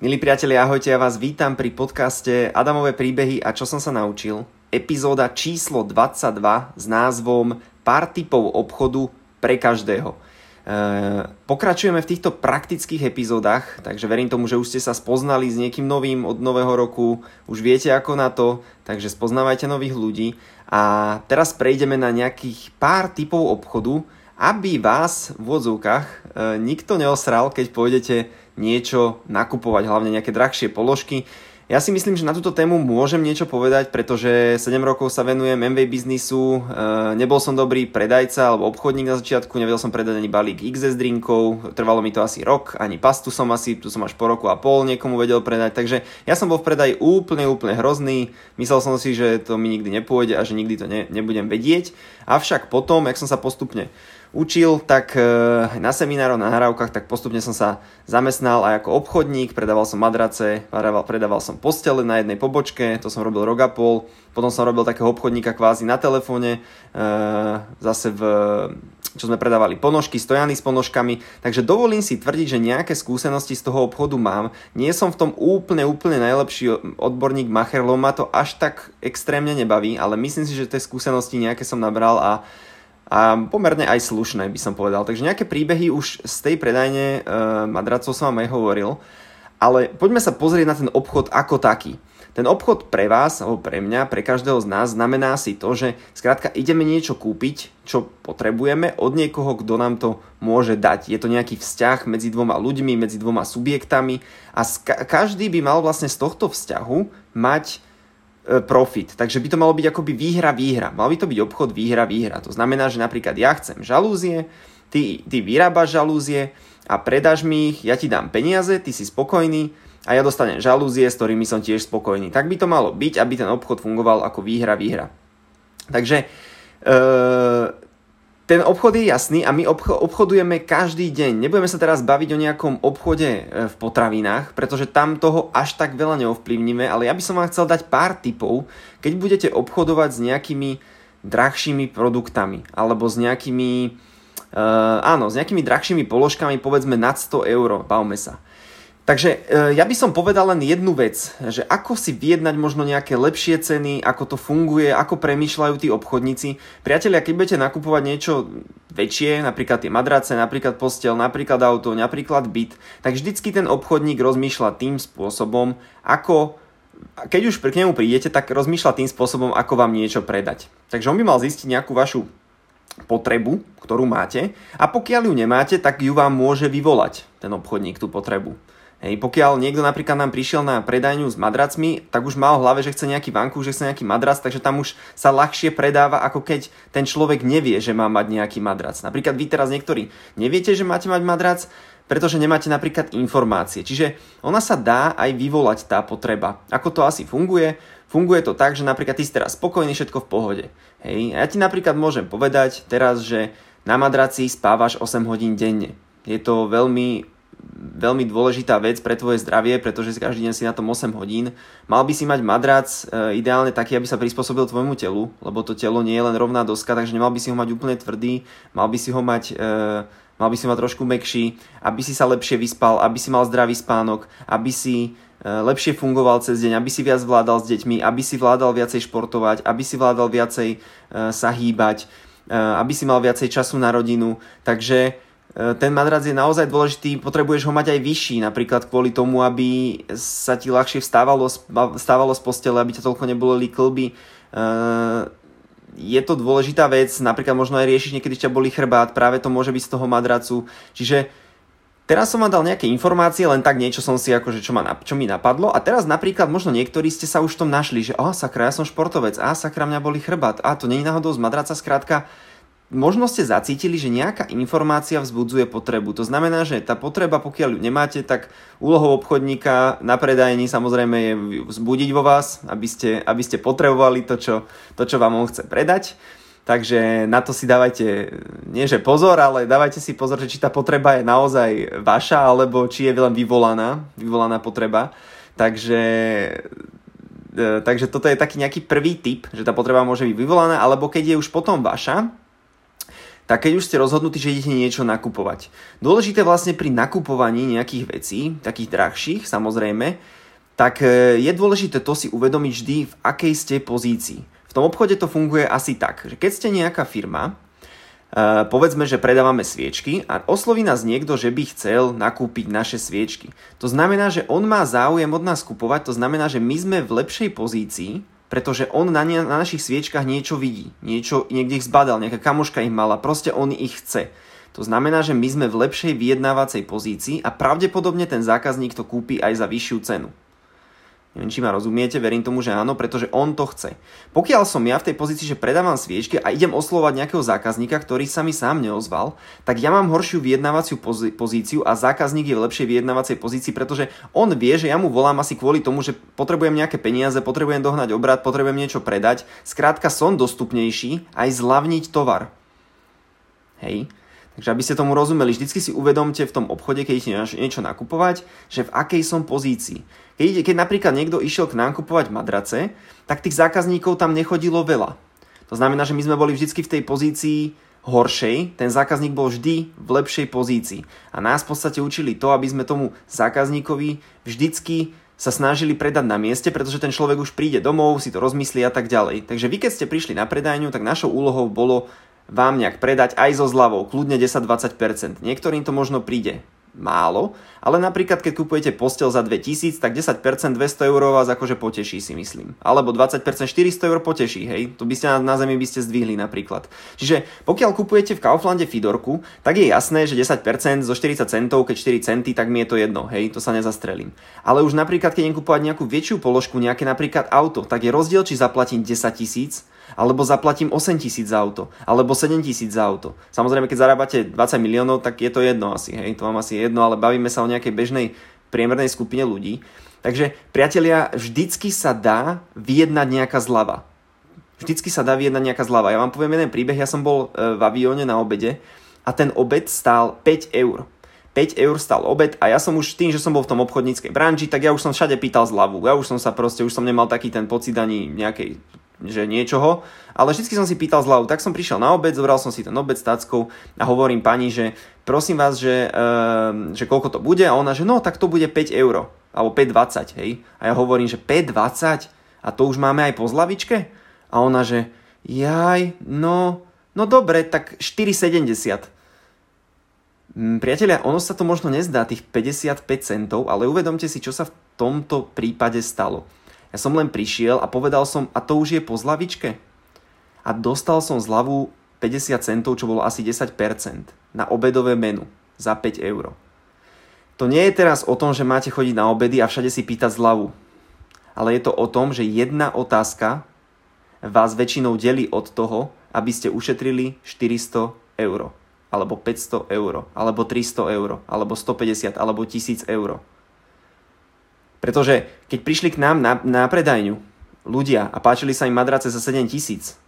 Milí priatelia, ahojte, ja vás vítam pri podcaste Adamové príbehy a čo som sa naučil. Epizóda číslo 22 s názvom Pár typov obchodu pre každého. E, pokračujeme v týchto praktických epizódach, takže verím tomu, že už ste sa spoznali s niekým novým od nového roku, už viete ako na to, takže spoznávajte nových ľudí. A teraz prejdeme na nejakých pár typov obchodu, aby vás v odzúkach e, nikto neosral, keď pôjdete niečo nakupovať, hlavne nejaké drahšie položky. Ja si myslím, že na túto tému môžem niečo povedať, pretože 7 rokov sa venujem MV biznisu, e, nebol som dobrý predajca alebo obchodník na začiatku, nevedel som predať ani balík XS drinkov, trvalo mi to asi rok, ani pastu som asi, tu som až po roku a pol niekomu vedel predať, takže ja som bol v predaji úplne, úplne hrozný, myslel som si, že to mi nikdy nepôjde a že nikdy to ne, nebudem vedieť, avšak potom, jak som sa postupne učil, tak e, na seminároch, na nahrávkach, tak postupne som sa zamestnal aj ako obchodník, predával som madrace, predával, som postele na jednej pobočke, to som robil rok a pol, potom som robil takého obchodníka kvázi na telefóne, e, zase v, čo sme predávali ponožky, stojany s ponožkami, takže dovolím si tvrdiť, že nejaké skúsenosti z toho obchodu mám. Nie som v tom úplne, úplne najlepší odborník macher, ma to až tak extrémne nebaví, ale myslím si, že tie skúsenosti nejaké som nabral a a pomerne aj slušné by som povedal. Takže nejaké príbehy už z tej predajne e, madracov som vám aj hovoril, ale poďme sa pozrieť na ten obchod ako taký. Ten obchod pre vás, alebo pre mňa, pre každého z nás znamená si to, že skrátka ideme niečo kúpiť, čo potrebujeme od niekoho, kto nám to môže dať. Je to nejaký vzťah medzi dvoma ľuďmi, medzi dvoma subjektami a každý by mal vlastne z tohto vzťahu mať profit. Takže by to malo byť akoby výhra-výhra. Mal by to byť obchod výhra-výhra. To znamená, že napríklad ja chcem žalúzie, ty, ty vyrábaš žalúzie a predáš mi ich, ja ti dám peniaze, ty si spokojný a ja dostanem žalúzie, s ktorými som tiež spokojný. Tak by to malo byť, aby ten obchod fungoval ako výhra-výhra. Takže e, ten obchod je jasný a my obchodujeme každý deň. Nebudeme sa teraz baviť o nejakom obchode e, v potravinách, pretože tam toho až tak veľa neovplyvníme, ale ja by som vám chcel dať pár tipov, keď budete obchodovať s nejakými drahšími produktami alebo s nejakými, uh, áno, s nejakými drahšími položkami, povedzme nad 100 eur, bavme sa. Takže e, ja by som povedal len jednu vec, že ako si vyjednať možno nejaké lepšie ceny, ako to funguje, ako premýšľajú tí obchodníci. Priatelia, keď budete nakupovať niečo väčšie, napríklad tie madrace, napríklad postel, napríklad auto, napríklad byt, tak vždycky ten obchodník rozmýšľa tým spôsobom, ako keď už k nemu prídete, tak rozmýšľa tým spôsobom, ako vám niečo predať. Takže on by mal zistiť nejakú vašu potrebu, ktorú máte a pokiaľ ju nemáte, tak ju vám môže vyvolať ten obchodník tú potrebu. Hej, pokiaľ niekto napríklad nám prišiel na predajňu s madracmi, tak už mal v hlave, že chce nejaký vanku, že chce nejaký madrac, takže tam už sa ľahšie predáva, ako keď ten človek nevie, že má mať nejaký madrac. Napríklad vy teraz niektorí neviete, že máte mať madrac, pretože nemáte napríklad informácie. Čiže ona sa dá aj vyvolať tá potreba. Ako to asi funguje? Funguje to tak, že napríklad ty si teraz spokojný, všetko v pohode. Hej, a ja ti napríklad môžem povedať teraz, že na madraci spávaš 8 hodín denne. Je to veľmi veľmi dôležitá vec pre tvoje zdravie, pretože každý deň si na tom 8 hodín. Mal by si mať madrac e, ideálne taký, aby sa prispôsobil tvojmu telu, lebo to telo nie je len rovná doska, takže nemal by si ho mať úplne tvrdý, mal by si ho mať, e, mal by si mať trošku mekší, aby si sa lepšie vyspal, aby si mal zdravý spánok, aby si e, lepšie fungoval cez deň, aby si viac vládal s deťmi, aby si vládal viacej športovať, aby si vládal viacej sa hýbať, aby si mal viacej času na rodinu. Takže ten madrac je naozaj dôležitý, potrebuješ ho mať aj vyšší, napríklad kvôli tomu, aby sa ti ľahšie vstávalo, vstávalo z postele, aby ťa toľko neboleli klby. E, je to dôležitá vec, napríklad možno aj riešiš niekedy ťa boli chrbát, práve to môže byť z toho madracu. Čiže teraz som vám dal nejaké informácie, len tak niečo som si akože čo, ma, čo mi napadlo a teraz napríklad možno niektorí ste sa už v tom našli, že oh, sakra, ja som športovec, a sakra, mňa boli chrbát, a to je náhodou z madraca, skrátka možno ste zacítili, že nejaká informácia vzbudzuje potrebu. To znamená, že tá potreba, pokiaľ ju nemáte, tak úlohou obchodníka na predajení samozrejme je vzbudiť vo vás, aby ste, aby ste potrebovali to čo, to, čo vám on chce predať. Takže na to si dávajte, nie že pozor, ale dávajte si pozor, že či tá potreba je naozaj vaša, alebo či je len vyvolaná, vyvolaná potreba. Takže e, takže toto je taký nejaký prvý typ, že tá potreba môže byť vyvolaná, alebo keď je už potom vaša, tak keď už ste rozhodnutí, že idete niečo nakupovať. Dôležité vlastne pri nakupovaní nejakých vecí, takých drahších samozrejme, tak e, je dôležité to si uvedomiť vždy, v akej ste pozícii. V tom obchode to funguje asi tak, že keď ste nejaká firma, Uh, povedzme, že predávame sviečky a osloví nás niekto, že by chcel nakúpiť naše sviečky. To znamená, že on má záujem od nás kupovať, to znamená, že my sme v lepšej pozícii, pretože on na, ne, na našich sviečkach niečo vidí, niečo niekde ich zbadal, nejaká kamoška ich mala, proste on ich chce. To znamená, že my sme v lepšej vyjednávacej pozícii a pravdepodobne ten zákazník to kúpi aj za vyššiu cenu. Neviem, či ma rozumiete, verím tomu, že áno, pretože on to chce. Pokiaľ som ja v tej pozícii, že predávam sviečky a idem oslovať nejakého zákazníka, ktorý sa mi sám neozval, tak ja mám horšiu vyjednávaciu pozíciu a zákazník je v lepšej vyjednávacej pozícii, pretože on vie, že ja mu volám asi kvôli tomu, že potrebujem nejaké peniaze, potrebujem dohnať obrad, potrebujem niečo predať. Skrátka som dostupnejší aj zlavniť tovar. Hej. Takže aby ste tomu rozumeli, vždycky si uvedomte v tom obchode, keď idete niečo nakupovať, že v akej som pozícii. Keď, ide, keď napríklad niekto išiel k nám kupovať madrace, tak tých zákazníkov tam nechodilo veľa. To znamená, že my sme boli vždycky v tej pozícii horšej, ten zákazník bol vždy v lepšej pozícii. A nás v podstate učili to, aby sme tomu zákazníkovi vždycky sa snažili predať na mieste, pretože ten človek už príde domov, si to rozmyslí a tak ďalej. Takže vy keď ste prišli na predajňu, tak našou úlohou bolo vám nejak predať aj so zľavou, kľudne 10-20%. Niektorým to možno príde málo, ale napríklad keď kupujete postel za 2000, tak 10% 200 eur vás akože poteší si myslím. Alebo 20% 400 eur poteší, hej, to by ste na, na zemi by ste zdvihli napríklad. Čiže pokiaľ kupujete v Kauflande Fidorku, tak je jasné, že 10% zo 40 centov, keď 4 centy, tak mi je to jedno, hej, to sa nezastrelím. Ale už napríklad, keď idem kupovať nejakú väčšiu položku, nejaké napríklad auto, tak je rozdiel, či zaplatím 10 tisíc alebo zaplatím 8 tisíc za auto, alebo 7 tisíc za auto. Samozrejme, keď zarábate 20 miliónov, tak je to jedno asi, hej, to vám asi jedno, ale bavíme sa o nejakej bežnej priemernej skupine ľudí. Takže, priatelia, vždycky sa dá vyjednať nejaká zlava. Vždycky sa dá vyjednať nejaká zlava. Ja vám poviem jeden príbeh, ja som bol e, v avióne na obede a ten obed stál 5 eur. 5 eur stal obed a ja som už tým, že som bol v tom obchodníckej branži, tak ja už som všade pýtal zľavu. Ja už som sa proste, už som nemal taký ten pocit ani nejakej že niečoho, ale vždy som si pýtal zľavu. Tak som prišiel na obed, zobral som si ten obed s táckou a hovorím pani, že prosím vás, že, uh, že koľko to bude a ona, že no tak to bude 5 eur alebo 5,20, hej. A ja hovorím, že 5,20 a to už máme aj po zlavičke? A ona, že jaj, no, no dobre, tak 4,70. Mm, priatelia, ono sa to možno nezdá, tých 55 centov, ale uvedomte si, čo sa v tomto prípade stalo. Ja som len prišiel a povedal som, a to už je po zlavičke. A dostal som zľavu 50 centov, čo bolo asi 10% na obedové menu za 5 eur. To nie je teraz o tom, že máte chodiť na obedy a všade si pýtať zľavu. Ale je to o tom, že jedna otázka vás väčšinou delí od toho, aby ste ušetrili 400 eur, alebo 500 eur, alebo 300 eur, alebo 150, alebo 1000 eur. Pretože keď prišli k nám na, na predajňu ľudia a páčili sa im madrace za 7 tisíc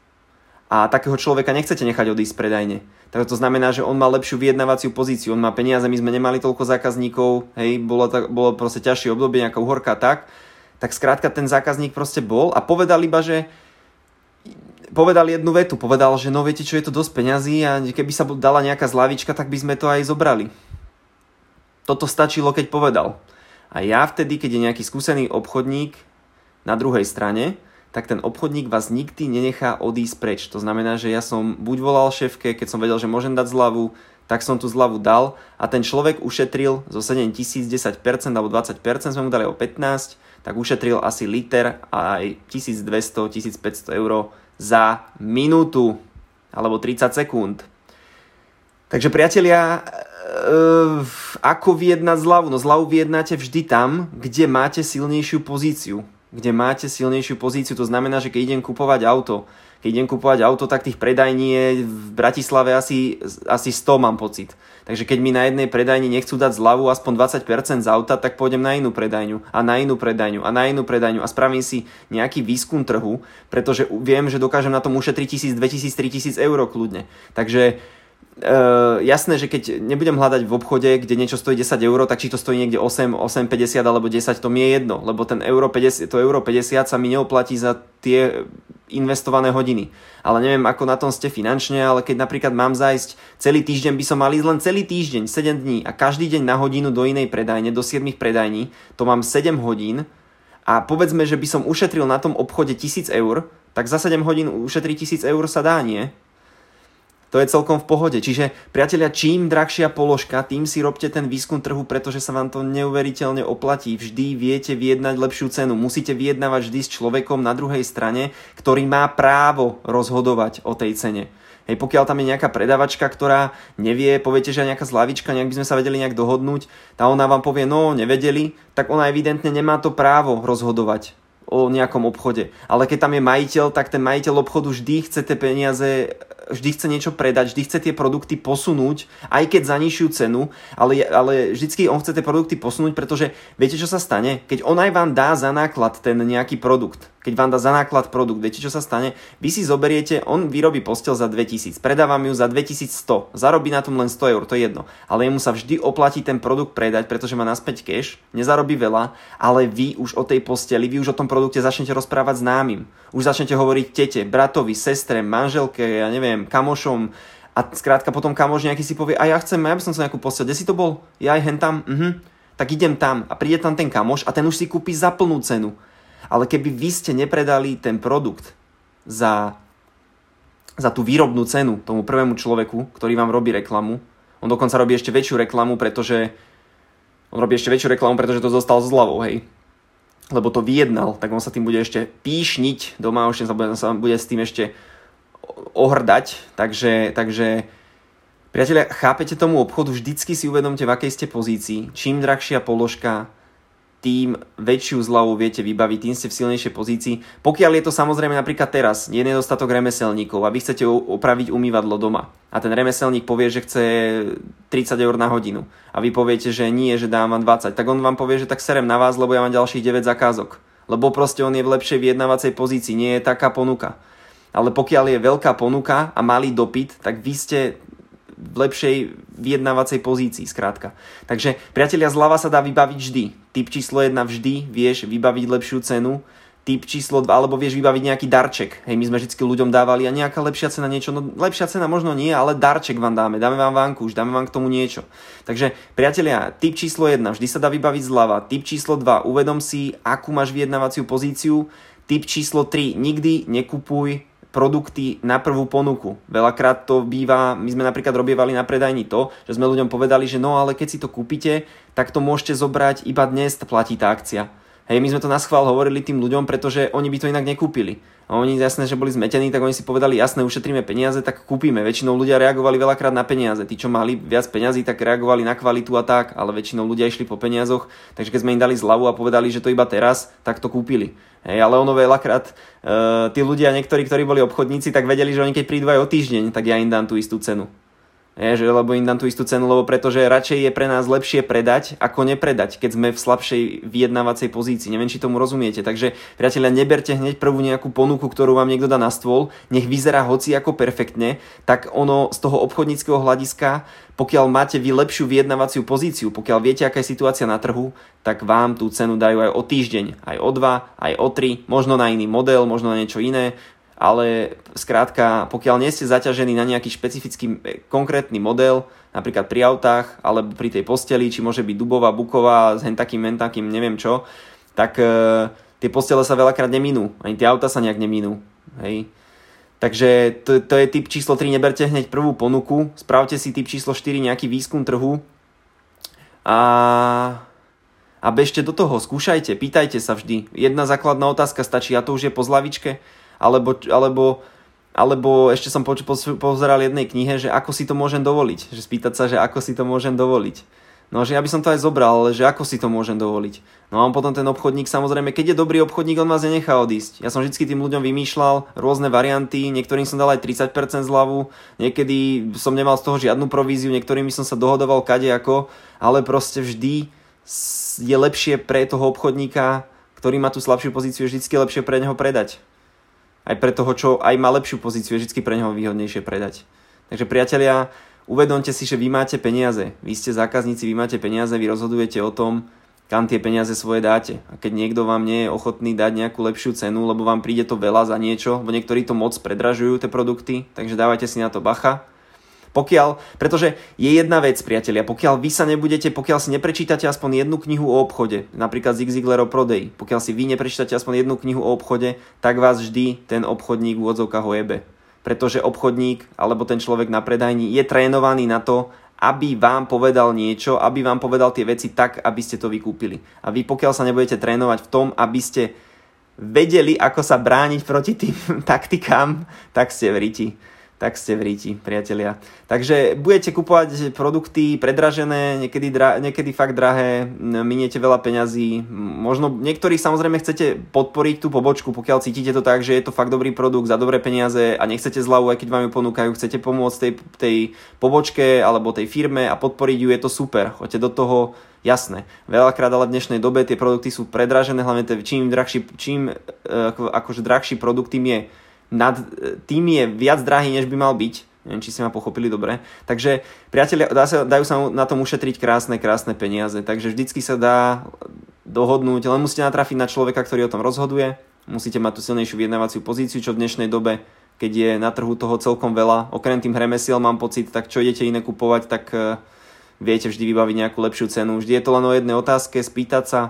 a takého človeka nechcete nechať odísť z predajne, tak to znamená, že on má lepšiu vyjednávaciu pozíciu, on má peniaze, my sme nemali toľko zákazníkov, hej, bolo, tak, bolo proste ťažšie obdobie, nejaká uhorka tak, tak skrátka ten zákazník proste bol a povedal iba, že povedal jednu vetu, povedal, že no viete čo, je to dosť peňazí a keby sa dala nejaká zlavička, tak by sme to aj zobrali. Toto stačilo, keď povedal. A ja vtedy, keď je nejaký skúsený obchodník na druhej strane, tak ten obchodník vás nikdy nenechá odísť preč. To znamená, že ja som buď volal šéfke, keď som vedel, že môžem dať zľavu, tak som tú zľavu dal a ten človek ušetril zo 7 tisíc 10% alebo 20% sme mu dali o 15, tak ušetril asi liter aj 1200-1500 eur za minútu alebo 30 sekúnd. Takže priatelia, ako vyjednať zľavu? No zľavu vyjednáte vždy tam, kde máte silnejšiu pozíciu. Kde máte silnejšiu pozíciu, to znamená, že keď idem kupovať auto, keď idem kupovať auto, tak tých predajní je v Bratislave asi, asi 100 mám pocit. Takže keď mi na jednej predajni nechcú dať zľavu aspoň 20% z auta, tak pôjdem na inú predajňu a na inú predajňu a na inú predajňu a spravím si nejaký výskum trhu, pretože viem, že dokážem na tom ušetriť 1000, 2000, 3000 eur kľudne. Takže Uh, jasné, že keď nebudem hľadať v obchode, kde niečo stojí 10 eur, tak či to stojí niekde 8, 8,50 alebo 10, to mi je jedno, lebo ten euro 50, to euro 50 sa mi neoplatí za tie investované hodiny. Ale neviem, ako na tom ste finančne, ale keď napríklad mám zajsť celý týždeň, by som mal ísť len celý týždeň, 7 dní a každý deň na hodinu do inej predajne, do 7 predajní, to mám 7 hodín a povedzme, že by som ušetril na tom obchode 1000 eur, tak za 7 hodín ušetriť 1000 eur sa dá, nie? To je celkom v pohode. Čiže, priatelia, čím drahšia položka, tým si robte ten výskum trhu, pretože sa vám to neuveriteľne oplatí. Vždy viete vyjednať lepšiu cenu. Musíte vyjednávať vždy s človekom na druhej strane, ktorý má právo rozhodovať o tej cene. Hej, pokiaľ tam je nejaká predavačka, ktorá nevie, poviete, že nejaká zlavička, nejak by sme sa vedeli nejak dohodnúť, tá ona vám povie, no nevedeli, tak ona evidentne nemá to právo rozhodovať o nejakom obchode. Ale keď tam je majiteľ, tak ten majiteľ obchodu vždy chce tie peniaze, vždy chce niečo predať, vždy chce tie produkty posunúť, aj keď za nižšiu cenu, ale, ale vždycky on chce tie produkty posunúť, pretože viete, čo sa stane? Keď on aj vám dá za náklad ten nejaký produkt, keď vám dá za náklad produkt, viete čo sa stane? Vy si zoberiete, on vyrobí postel za 2000, predávam ju za 2100, zarobí na tom len 100 eur, to je jedno. Ale jemu sa vždy oplatí ten produkt predať, pretože má naspäť cash, nezarobí veľa, ale vy už o tej posteli, vy už o tom produkte začnete rozprávať známym. Už začnete hovoriť tete, bratovi, sestre, manželke, ja neviem, kamošom, a skrátka potom kamoš nejaký si povie, a ja chcem, ja by som sa nejakú postel, kde si to bol? Ja aj hen tam, mhm, tak idem tam a príde tam ten kamoš a ten už si kúpi za plnú cenu ale keby vy ste nepredali ten produkt za, za tú výrobnú cenu tomu prvému človeku, ktorý vám robí reklamu, on dokonca robí ešte väčšiu reklamu, pretože on robí ešte väčšiu reklamu, pretože to zostal zľavou, hej. Lebo to vyjednal, tak on sa tým bude ešte píšniť doma, už sa bude, sa bude s tým ešte ohrdať, takže, takže priatelia, chápete tomu obchodu, vždycky si uvedomte, v akej ste pozícii. Čím drahšia položka, tým väčšiu zľavu viete vybaviť, tým ste v silnejšej pozícii. Pokiaľ je to samozrejme napríklad teraz, je nedostatok remeselníkov a vy chcete opraviť umývadlo doma a ten remeselník povie, že chce 30 eur na hodinu a vy poviete, že nie, že dám vám 20, tak on vám povie, že tak serem na vás, lebo ja mám ďalších 9 zakázok. Lebo proste on je v lepšej vyjednávacej pozícii, nie je taká ponuka. Ale pokiaľ je veľká ponuka a malý dopyt, tak vy ste v lepšej vyjednávacej pozícii, skrátka. Takže, priatelia, zľava sa dá vybaviť vždy. Typ číslo 1 vždy vieš vybaviť lepšiu cenu, typ číslo 2, alebo vieš vybaviť nejaký darček. Hej, my sme vždy ľuďom dávali a nejaká lepšia cena niečo, no lepšia cena možno nie, ale darček vám dáme, dáme vám už dáme vám k tomu niečo. Takže priatelia, typ číslo 1 vždy sa dá vybaviť zľava, typ číslo 2 uvedom si, akú máš vyjednávaciu pozíciu, typ číslo 3 nikdy nekupuj produkty na prvú ponuku. Veľakrát to býva, my sme napríklad robievali na predajni to, že sme ľuďom povedali, že no ale keď si to kúpite, tak to môžete zobrať iba dnes, platí tá akcia. Hej, my sme to na schvál hovorili tým ľuďom, pretože oni by to inak nekúpili. A oni jasné, že boli zmetení, tak oni si povedali, jasné, ušetríme peniaze, tak kúpime. Väčšinou ľudia reagovali veľakrát na peniaze. Tí, čo mali viac peniazy, tak reagovali na kvalitu a tak, ale väčšinou ľudia išli po peniazoch, takže keď sme im dali zľavu a povedali, že to iba teraz, tak to kúpili. Hej, ale ono veľakrát, uh, tí ľudia, niektorí, ktorí boli obchodníci, tak vedeli, že oni keď prídu aj o týždeň, tak ja im dám tú istú cenu. Je, že, lebo im dám tú istú cenu, lebo pretože radšej je pre nás lepšie predať, ako nepredať, keď sme v slabšej vyjednávacej pozícii. Neviem, či tomu rozumiete. Takže, priatelia, neberte hneď prvú nejakú ponuku, ktorú vám niekto dá na stôl, nech vyzerá hoci ako perfektne, tak ono z toho obchodníckého hľadiska, pokiaľ máte vy lepšiu vyjednávaciu pozíciu, pokiaľ viete, aká je situácia na trhu, tak vám tú cenu dajú aj o týždeň, aj o dva, aj o tri, možno na iný model, možno na niečo iné, ale skrátka, pokiaľ nie ste zaťažení na nejaký špecifický e, konkrétny model, napríklad pri autách, alebo pri tej posteli, či môže byť dubová, buková, s hen takým, men takým, neviem čo, tak e, tie postele sa veľakrát neminú, ani tie auta sa nejak neminú. Hej. Takže to, to je typ číslo 3, neberte hneď prvú ponuku, spravte si typ číslo 4 nejaký výskum trhu a, a bežte do toho, skúšajte, pýtajte sa vždy. Jedna základná otázka stačí a to už je po zlavičke alebo, alebo, alebo ešte som po, po, pozeral jednej knihe, že ako si to môžem dovoliť. Že spýtať sa, že ako si to môžem dovoliť. No, že ja by som to aj zobral, ale že ako si to môžem dovoliť. No a potom ten obchodník, samozrejme, keď je dobrý obchodník, on vás nenechá odísť. Ja som vždy tým ľuďom vymýšľal rôzne varianty, niektorým som dal aj 30% zľavu, niekedy som nemal z toho žiadnu províziu, niektorými som sa dohodoval kade ako, ale proste vždy je lepšie pre toho obchodníka, ktorý má tú slabšiu pozíciu, je vždy lepšie pre neho predať aj pre toho, čo aj má lepšiu pozíciu, je vždy pre neho výhodnejšie predať. Takže priatelia, uvedomte si, že vy máte peniaze, vy ste zákazníci, vy máte peniaze, vy rozhodujete o tom, kam tie peniaze svoje dáte. A keď niekto vám nie je ochotný dať nejakú lepšiu cenu, lebo vám príde to veľa za niečo, lebo niektorí to moc predražujú tie produkty, takže dávajte si na to bacha. Pokiaľ, pretože je jedna vec, priatelia, pokiaľ vy sa nebudete, pokiaľ si neprečítate aspoň jednu knihu o obchode, napríklad Zig Ziglar o prodeji, pokiaľ si vy neprečítate aspoň jednu knihu o obchode, tak vás vždy ten obchodník v úvodzovkách ojebe. Pretože obchodník alebo ten človek na predajni je trénovaný na to, aby vám povedal niečo, aby vám povedal tie veci tak, aby ste to vykúpili. A vy pokiaľ sa nebudete trénovať v tom, aby ste vedeli, ako sa brániť proti tým taktikám, tak ste v riti tak ste v ríti, priatelia. Takže budete kupovať produkty predražené, niekedy, dra- niekedy fakt drahé, miniete veľa peňazí. Možno niektorí samozrejme chcete podporiť tú pobočku, pokiaľ cítite to tak, že je to fakt dobrý produkt za dobré peniaze a nechcete zľavu, aj keď vám ju ponúkajú, chcete pomôcť tej, tej pobočke alebo tej firme a podporiť ju, je to super. Choďte do toho, jasné. Veľakrát ale v dnešnej dobe tie produkty sú predražené, hlavne čím drahší, čím e, akože drahší produkt, tým je nad, tým je viac drahý, než by mal byť. Neviem, či ste ma pochopili dobre. Takže, priatelia, dá sa, dajú sa na tom ušetriť krásne, krásne peniaze. Takže vždycky sa dá dohodnúť, len musíte natrafiť na človeka, ktorý o tom rozhoduje. Musíte mať tú silnejšiu vyjednávaciu pozíciu, čo v dnešnej dobe, keď je na trhu toho celkom veľa. Okrem tým remesiel mám pocit, tak čo idete iné kupovať, tak uh, viete vždy vybaviť nejakú lepšiu cenu. Vždy je to len o jednej otázke, spýtať sa,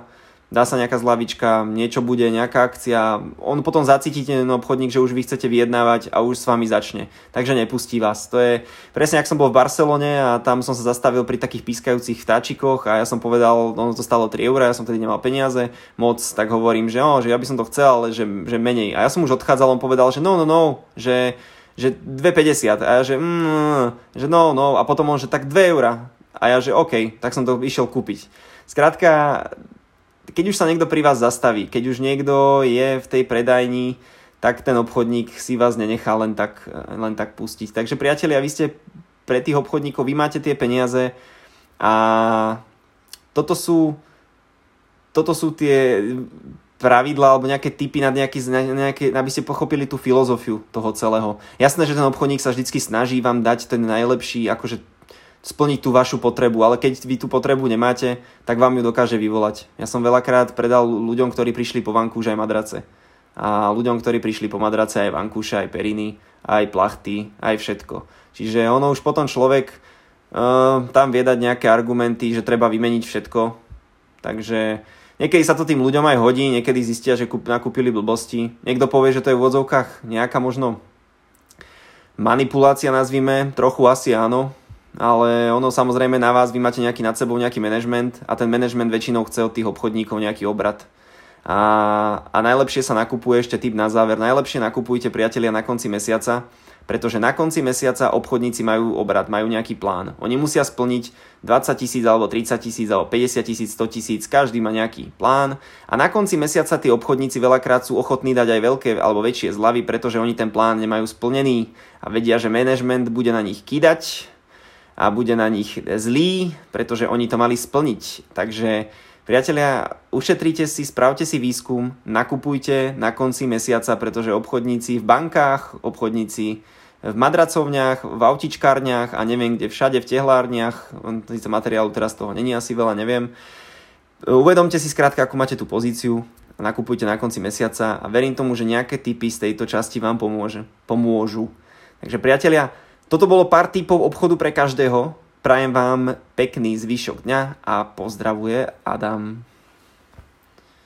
dá sa nejaká zlavička, niečo bude, nejaká akcia, on potom zacíti ten obchodník, že už vy chcete vyjednávať a už s vami začne. Takže nepustí vás. To je presne, ak som bol v Barcelone a tam som sa zastavil pri takých pískajúcich vtáčikoch a ja som povedal, ono to stalo 3 eurá, ja som tedy nemal peniaze moc, tak hovorím, že, oh, že ja by som to chcel, ale že, že menej. A ja som už odchádzal, on povedal, že no, no, no, že, že 2,50 a ja že, mm, že no, no a potom on, že tak 2 eurá. A ja, že OK, tak som to išiel kúpiť. Skrátka, keď už sa niekto pri vás zastaví, keď už niekto je v tej predajni, tak ten obchodník si vás nenechá len tak, len tak pustiť. Takže priatelia, vy ste pre tých obchodníkov, vy máte tie peniaze a toto sú, toto sú tie pravidla alebo nejaké typy na nejaký, nejaké, aby ste pochopili tú filozofiu toho celého. Jasné, že ten obchodník sa vždy snaží vám dať ten najlepší, akože splniť tú vašu potrebu, ale keď vy tú potrebu nemáte, tak vám ju dokáže vyvolať. Ja som veľakrát predal ľuďom, ktorí prišli po vankúš aj madrace. A ľuďom, ktorí prišli po madrace aj vankúše, aj periny, aj plachty, aj všetko. Čiže ono už potom človek uh, tam vie dať nejaké argumenty, že treba vymeniť všetko. Takže niekedy sa to tým ľuďom aj hodí, niekedy zistia, že kúp, nakúpili blbosti. Niekto povie, že to je v odzovkách nejaká možno manipulácia, nazvime, trochu asi áno, ale ono samozrejme na vás, vy máte nejaký nad sebou nejaký management a ten management väčšinou chce od tých obchodníkov nejaký obrad. A, a najlepšie sa nakupuje ešte typ na záver, najlepšie nakupujte priatelia na konci mesiaca, pretože na konci mesiaca obchodníci majú obrad, majú nejaký plán. Oni musia splniť 20 tisíc alebo 30 tisíc alebo 50 tisíc, 100 tisíc, každý má nejaký plán a na konci mesiaca tí obchodníci veľakrát sú ochotní dať aj veľké alebo väčšie zľavy, pretože oni ten plán nemajú splnený a vedia, že management bude na nich kýdať a bude na nich zlý, pretože oni to mali splniť. Takže priatelia, ušetrite si, spravte si výskum, nakupujte na konci mesiaca, pretože obchodníci v bankách, obchodníci v madracovniach, v autičkárniach a neviem kde, všade v tehlárniach, síce materiálu teraz toho není asi veľa, neviem. Uvedomte si skrátka, ako máte tú pozíciu, nakupujte na konci mesiaca a verím tomu, že nejaké typy z tejto časti vám pomôže, pomôžu. Takže priatelia, toto bolo pár typov obchodu pre každého. Prajem vám pekný zvyšok dňa a pozdravuje Adam.